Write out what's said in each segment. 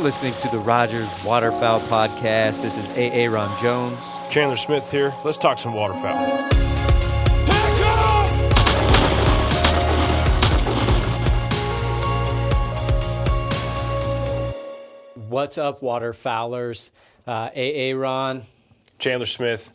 You're listening to the Rogers Waterfowl Podcast. This is A.A. Ron Jones. Chandler Smith here. Let's talk some waterfowl. What's up, waterfowlers? Uh, AA Ron. Chandler Smith.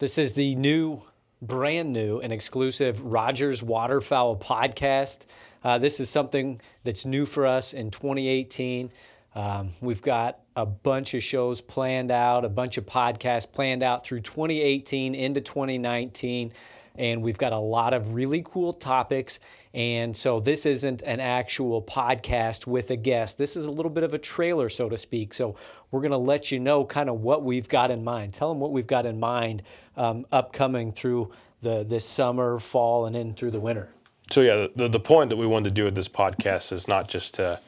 This is the new, brand new, and exclusive Rogers Waterfowl podcast. Uh, this is something that's new for us in 2018. Um, we've got a bunch of shows planned out, a bunch of podcasts planned out through 2018 into 2019 and we've got a lot of really cool topics. And so this isn't an actual podcast with a guest. This is a little bit of a trailer, so to speak. So we're going to let you know kind of what we've got in mind. Tell them what we've got in mind um, upcoming through the this summer, fall, and in through the winter. So yeah, the, the point that we wanted to do with this podcast is not just to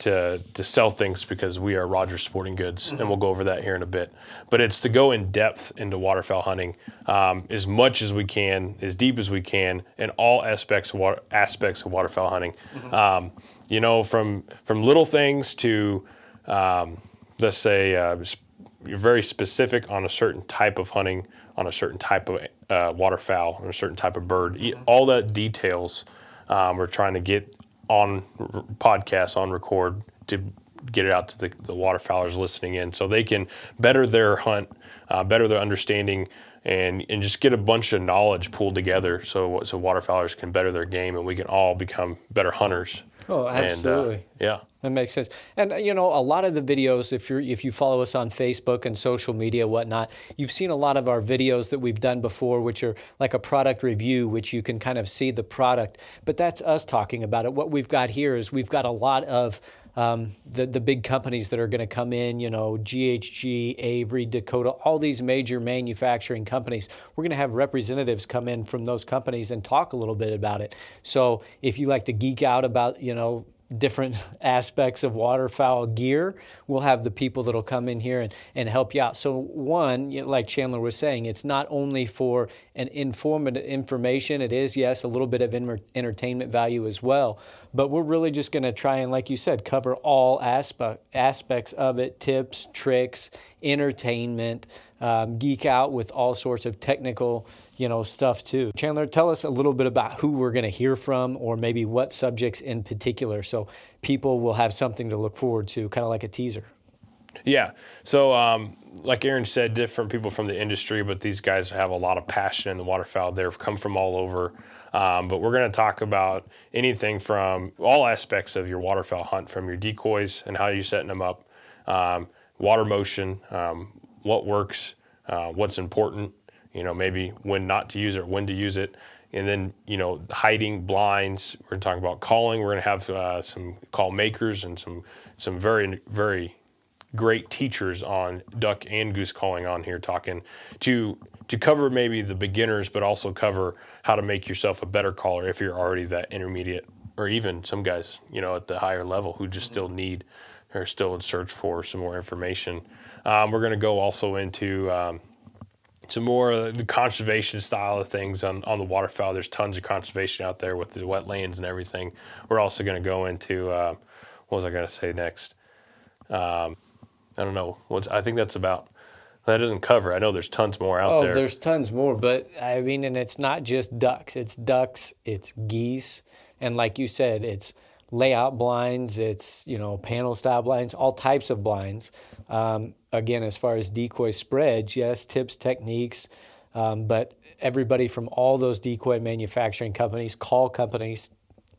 to to sell things because we are Rogers Sporting Goods, mm-hmm. and we'll go over that here in a bit. But it's to go in depth into waterfowl hunting um, as much as we can, as deep as we can, in all aspects of water, aspects of waterfowl hunting. Mm-hmm. Um, you know, from from little things to um, let's say uh, you're very specific on a certain type of hunting, on a certain type of uh, waterfowl, on a certain type of bird. Mm-hmm. All that details um, we're trying to get on podcast on record to get it out to the, the waterfowlers listening in so they can better their hunt, uh, better their understanding, and, and just get a bunch of knowledge pulled together so, so waterfowlers can better their game and we can all become better hunters. Oh, absolutely. And, uh, yeah. That makes sense. And uh, you know, a lot of the videos, if you if you follow us on Facebook and social media, whatnot, you've seen a lot of our videos that we've done before, which are like a product review, which you can kind of see the product. But that's us talking about it. What we've got here is we've got a lot of um, the the big companies that are going to come in, you know, GHG, Avery, Dakota, all these major manufacturing companies. We're going to have representatives come in from those companies and talk a little bit about it. So if you like to geek out about, you know, different aspects of waterfowl gear. We'll have the people that'll come in here and, and help you out. So one, like Chandler was saying, it's not only for an informative information. It is, yes, a little bit of entertainment value as well. But we're really just going to try and, like you said, cover all aspect, aspects of it, tips, tricks, entertainment, um, geek out with all sorts of technical you know stuff too. Chandler, tell us a little bit about who we're going to hear from, or maybe what subjects in particular, so people will have something to look forward to, kind of like a teaser. Yeah. So, um, like Aaron said, different people from the industry, but these guys have a lot of passion in the waterfowl. They've come from all over. Um, but we're going to talk about anything from all aspects of your waterfowl hunt, from your decoys and how you're setting them up, um, water motion, um, what works, uh, what's important, you know, maybe when not to use it, when to use it, and then you know, hiding blinds. We're talking about calling. We're going to have uh, some call makers and some some very very great teachers on duck and goose calling on here talking to to cover maybe the beginners, but also cover how to make yourself a better caller if you're already that intermediate, or even some guys, you know, at the higher level who just still need or still in search for some more information. Um, we're going to go also into um, some more the conservation style of things on, on the waterfowl. There's tons of conservation out there with the wetlands and everything. We're also going to go into uh, what was I going to say next? Um, I don't know. What's, I think that's about. That doesn't cover. I know there's tons more out oh, there. Oh, there's tons more, but I mean, and it's not just ducks. It's ducks. It's geese, and like you said, it's layout blinds. It's you know panel style blinds, all types of blinds. Um, again, as far as decoy spreads, yes, tips, techniques, um, but everybody from all those decoy manufacturing companies, call companies,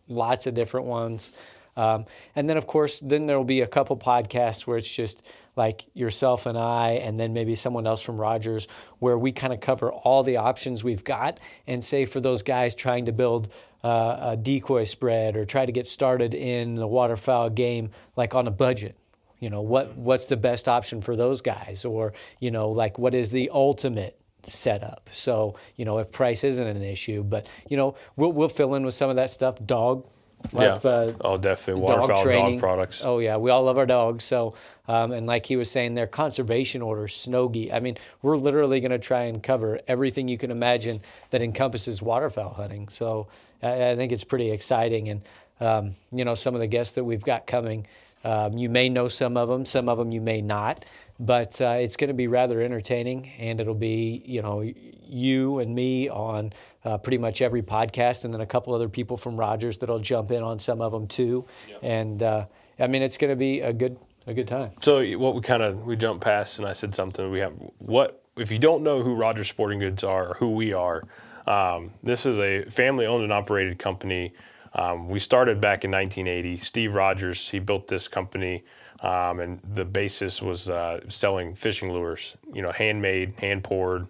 lots of different ones. Um, and then, of course, then there will be a couple podcasts where it's just like yourself and I, and then maybe someone else from Rogers, where we kind of cover all the options we've got. And say for those guys trying to build uh, a decoy spread or try to get started in the waterfowl game, like on a budget you know what what's the best option for those guys? Or you know like what is the ultimate setup? So you know if price isn't an issue but you know we'll, we'll fill in with some of that stuff. Dog yeah. Uh, oh, definitely. Waterfowl dog, training. dog products. Oh, yeah. We all love our dogs. So, um, and like he was saying, their conservation order, snow geese. I mean, we're literally going to try and cover everything you can imagine that encompasses waterfowl hunting. So, I, I think it's pretty exciting. And, um, you know, some of the guests that we've got coming, Um, you may know some of them, some of them you may not, but uh, it's going to be rather entertaining, and it'll be you know you and me on uh, pretty much every podcast, and then a couple other people from Rogers that'll jump in on some of them too. And uh, I mean, it's going to be a good a good time. So what we kind of we jumped past, and I said something. We have what if you don't know who Rogers Sporting Goods are or who we are. Um, this is a family-owned and operated company. Um, we started back in 1980. Steve Rogers he built this company, um, and the basis was uh, selling fishing lures. You know, handmade, hand poured,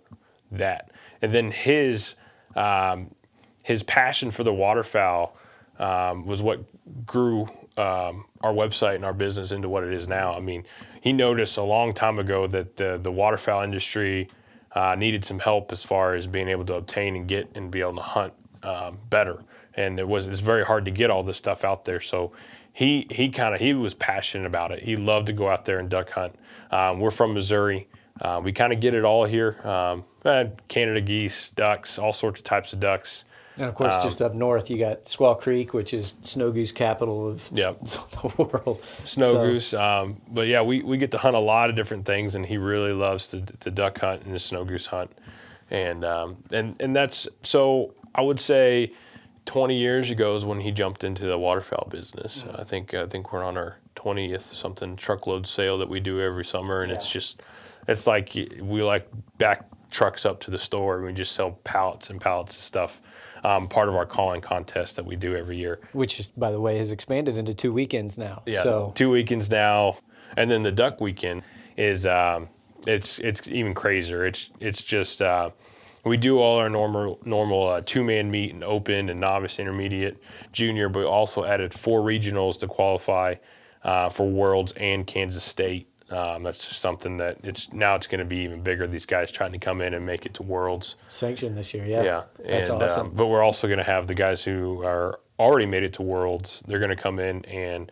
that. And then his um, his passion for the waterfowl um, was what grew um, our website and our business into what it is now. I mean, he noticed a long time ago that the the waterfowl industry uh, needed some help as far as being able to obtain and get and be able to hunt um, better. And it was it's very hard to get all this stuff out there. So he he kind of he was passionate about it. He loved to go out there and duck hunt. Um, we're from Missouri. Uh, we kind of get it all here. Um, Canada geese, ducks, all sorts of types of ducks. And of course, just up north, you got Squaw Creek, which is snow goose capital of Yep. the world. Snow So- goose. Um, but yeah, we, we get to hunt a lot of different things, and he really loves to, to duck hunt and to snow goose hunt. And, um, and, and that's so I would say 20 years ago is when he jumped into the waterfowl business. I think I think we're on our 20th something truckload sale that we do every summer, and it's just it's like we like back trucks up to the store and we just sell pallets and pallets of stuff. Um, part of our calling contest that we do every year. Which, is, by the way, has expanded into two weekends now. Yeah, So two weekends now, and then the duck weekend is um, it's it's even crazier. It's it's just uh, we do all our normal normal uh, two man meet and open and novice, intermediate, junior, but we also added four regionals to qualify uh, for worlds and Kansas State. Um, that's just something that it's now it's going to be even bigger. These guys trying to come in and make it to worlds. sanctioned this year. Yeah. Yeah, That's and, awesome. um, but we're also going to have the guys who are already made it to Worlds. They're going to come in and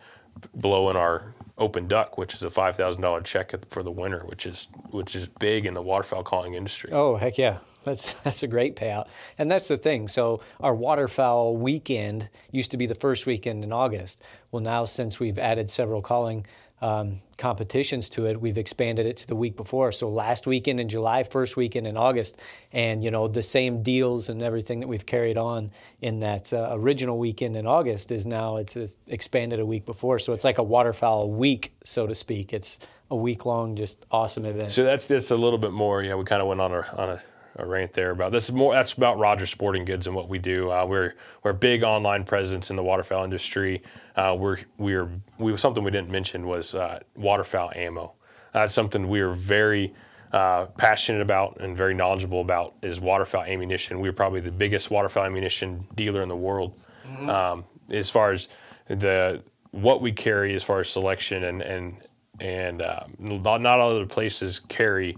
blow in our open duck, which is a five thousand dollar check for the winner, which is which is big in the waterfowl calling industry. Oh heck yeah, that's that's a great payout, and that's the thing. So our waterfowl weekend used to be the first weekend in August. Well, now since we've added several calling um, competitions to it, we've expanded it to the week before. So last weekend in July, first weekend in August, and you know the same deals and everything that we've carried on in that uh, original weekend in August is now it's uh, expanded a week before. So it's like a waterfowl week, so to speak. It's a week long, just awesome event. So that's that's a little bit more. Yeah, we kind of went on on a, a rant there about this is more. That's about Rogers Sporting Goods and what we do. Uh, we're we're a big online presence in the waterfowl industry. Uh, we're we're we something we didn't mention was uh, waterfowl ammo. That's something we are very uh, passionate about and very knowledgeable about is waterfowl ammunition. We're probably the biggest waterfowl ammunition dealer in the world um, as far as the what we carry as far as selection and and and uh, not, not all other places carry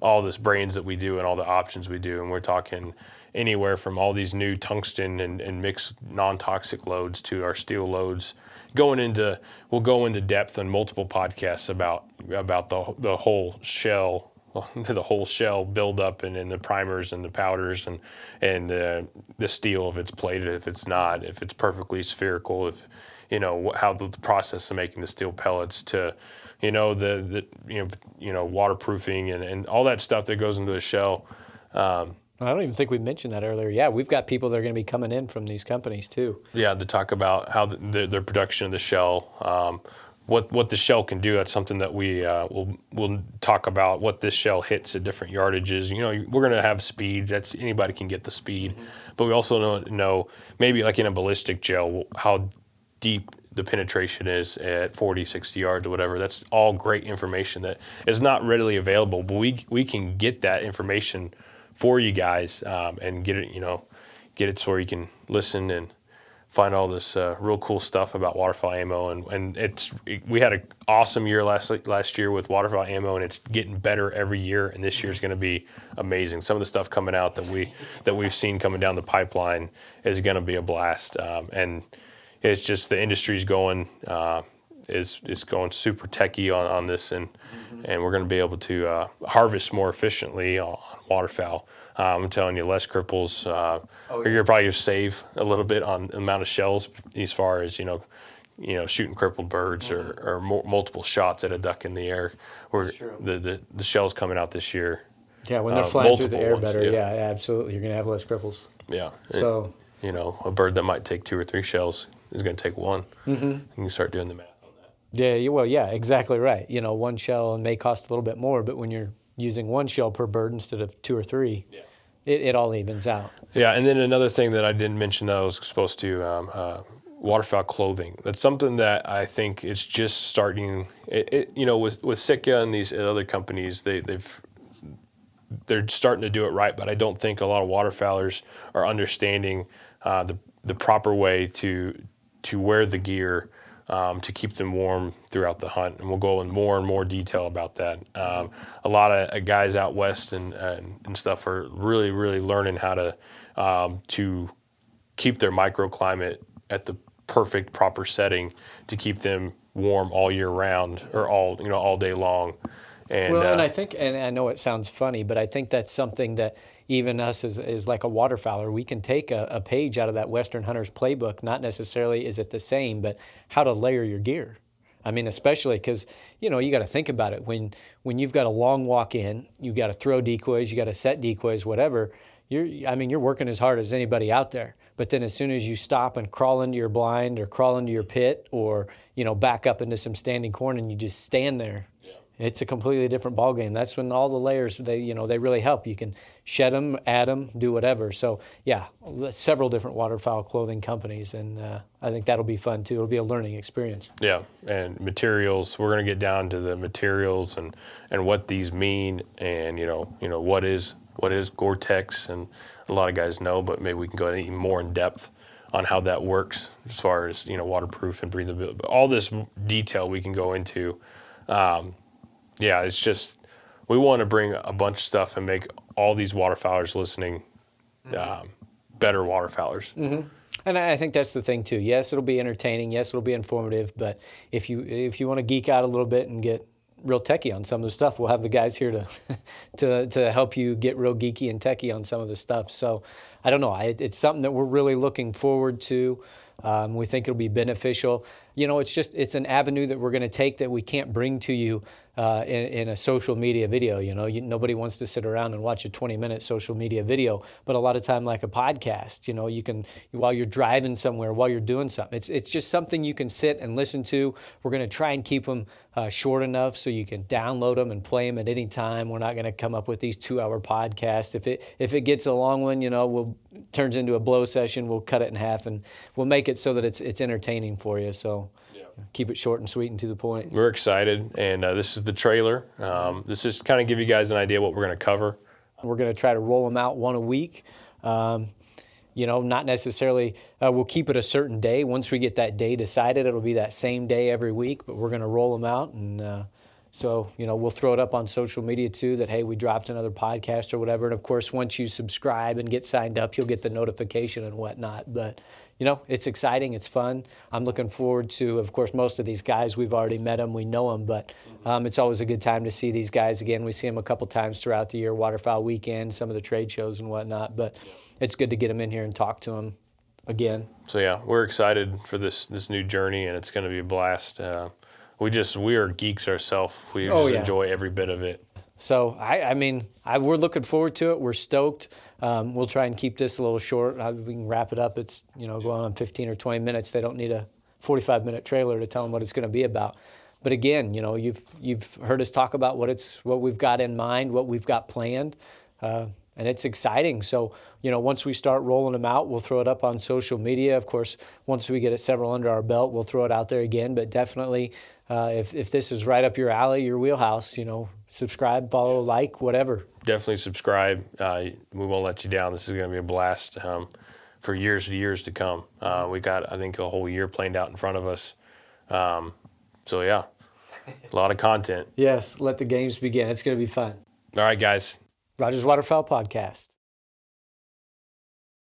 all this brains that we do and all the options we do and we're talking anywhere from all these new tungsten and, and mixed non-toxic loads to our steel loads going into we'll go into depth on multiple podcasts about about the the whole shell the whole shell buildup and, and the primers and the powders and and uh, the steel if it's plated if it's not if it's perfectly spherical if you know how the, the process of making the steel pellets to you know the, the you know you know waterproofing and, and all that stuff that goes into a shell I don't even think we mentioned that earlier. Yeah, we've got people that are going to be coming in from these companies too. Yeah, to talk about how the, the, their production of the shell, um, what what the shell can do. That's something that we uh, will will talk about. What this shell hits at different yardages. You know, we're going to have speeds. That's anybody can get the speed, but we also know, know maybe like in a ballistic gel how deep the penetration is at 40, 60 yards or whatever. That's all great information that is not readily available, but we we can get that information for you guys um, and get it. You know, get it so you can listen and find all this uh, real cool stuff about waterfowl ammo and, and it's we had an awesome year last last year with waterfowl ammo and it's getting better every year and this year's going to be amazing some of the stuff coming out that we that we've seen coming down the pipeline is going to be a blast um, and it's just the industry's going uh, is is going super techy on, on this and and we're going to be able to uh, harvest more efficiently on waterfowl. Uh, I'm telling you, less cripples. Uh, You're probably going to save a little bit on the amount of shells as far as you know you know, shooting crippled birds or, or mo- multiple shots at a duck in the air. Or the, the the shells coming out this year. Yeah, when they're Uh, flying through the air ones, better, yeah. yeah. absolutely. You're going to have less cripples. Yeah. So, you know, a bird that might take two or three shells is going to take one. Mm-hmm. You start doing the math on that. yeah, well, yeah, exactly right. You know, one shell may cost a little bit more, but when you're using one shell per bird instead of two or three, Yeah. it, it all evens out. Yeah, and then another thing that I didn't mention that I was supposed to um, uh, waterfowl clothing. That's something that I think it's just starting. It, it, you know, with with Sitka and these other companies, they they've they're starting to do it right, but I don't think a lot of waterfowlers are understanding uh, the the proper way to to wear the gear um, to keep them warm throughout the hunt, and we'll go in more and more detail about that. Um, a lot of uh, guys out west and, and and stuff are really really learning how to um, to keep their microclimate at the perfect proper setting to keep them warm all year round or all you know all day long. And, Well, and uh, I think, and I know it sounds funny, but I think that's something that even us as, as like a waterfowler, we can take a, a page out of that Western Hunter's playbook. Not necessarily is it the same, but how to layer your gear. I mean, especially because you know you got to think about it when when you've got a long walk in, you got to throw decoys, you got to set decoys, whatever. You're, I mean, you're working as hard as anybody out there. But then as soon as you stop and crawl into your blind or crawl into your pit or you know back up into some standing corn and you just stand there, it's a completely different ballgame. That's when all the layers they you know they really help. You can shed them, add them, do whatever. So yeah, several different waterfowl clothing companies, and uh, I think that'll be fun too. It'll be a learning experience. Yeah, and materials. We're to get down to the materials and, and what these mean, and you know, you know what is what is Gore-Tex, and a lot of guys know, but maybe we can go even more in depth on how that works as far as you know waterproof and breathability. But all this detail we can go into. Um, yeah, it's just we want to bring a bunch of stuff and make all these waterfowlers listening um, better waterfowlers. And I I think that's the thing too. Yes, it'll be entertaining. Yes, it'll be informative. But if you if you want to geek out a little bit and get real techie on some of the stuff, we'll have the guys here to to to help you get real geeky and techie on some of the stuff. So I don't know. I, it's something that we're really looking forward to. Um, we think it'll be beneficial. You know, it's just it's an avenue that we're going to take that we can't bring to you uh, in, in a social media video. You know, you, nobody wants to sit around and watch a 20-minute social media video, but a lot of time like a podcast. You know, you can while you're driving somewhere, while you're doing something. It's it's just something you can sit and listen to. We're going to try and keep them uh, short enough so you can download them and play them at any time. We're not going to come up with these two-hour podcasts. If it if it gets a long one, you know, we'll turns into a blow session. We'll cut it in half and we'll make it so that it's it's entertaining for you. So keep it short and sweet and to the point. We're excited, and uh, this is the trailer. Um, this is kind of give you guys an idea what we're going to cover. We're going to try to roll them out one a week. Um, you know, not necessarily, uh, we'll keep it a certain day. Once we get that day decided, it'll be that same day every week, but we're going to roll them out. And uh, so, you know, we'll throw it up on social media too that, hey, we dropped another podcast or whatever. And of course, once you subscribe and get signed up, you'll get the notification and whatnot. But, you know, it's exciting, it's fun. I'm looking forward to, of course, most of these guys, we've already met them, we know them, but um, it's always a good time to see these guys again. We see them a couple times throughout the year, Waterfowl Weekend, some of the trade shows and whatnot, but it's good to get them in here and talk to them again. So yeah, we're excited for this this new journey, and it's going to be a blast. Uh, we just we are geeks ourselves. We Oh, just yeah. enjoy every bit of it. So I, I mean, I, we're looking forward to it. We're stoked. Um, we'll try and keep this a little short. Uh, we can wrap it up. It's you know going on 15 or 20 minutes. They don't need a 45 minute trailer to tell them what it's going to be about. But again, you know, you've you've heard us talk about what it's what we've got in mind, what we've got planned, uh, and it's exciting. So you know, once we start rolling them out, we'll throw it up on social media. Of course, once we get it several under our belt, we'll throw it out there again. But definitely, uh, if if this is right up your alley, your wheelhouse, you know, subscribe, follow, like, whatever. Definitely subscribe. Uh, we won't let you down. This is going to be a blast um, for years and years to come. Uh, we got I think a whole year planned out in front of us. Um, so yeah, a lot of content. Yes, let the games begin. It's going to be fun. All right, guys. Rogers Waterfowl Podcast.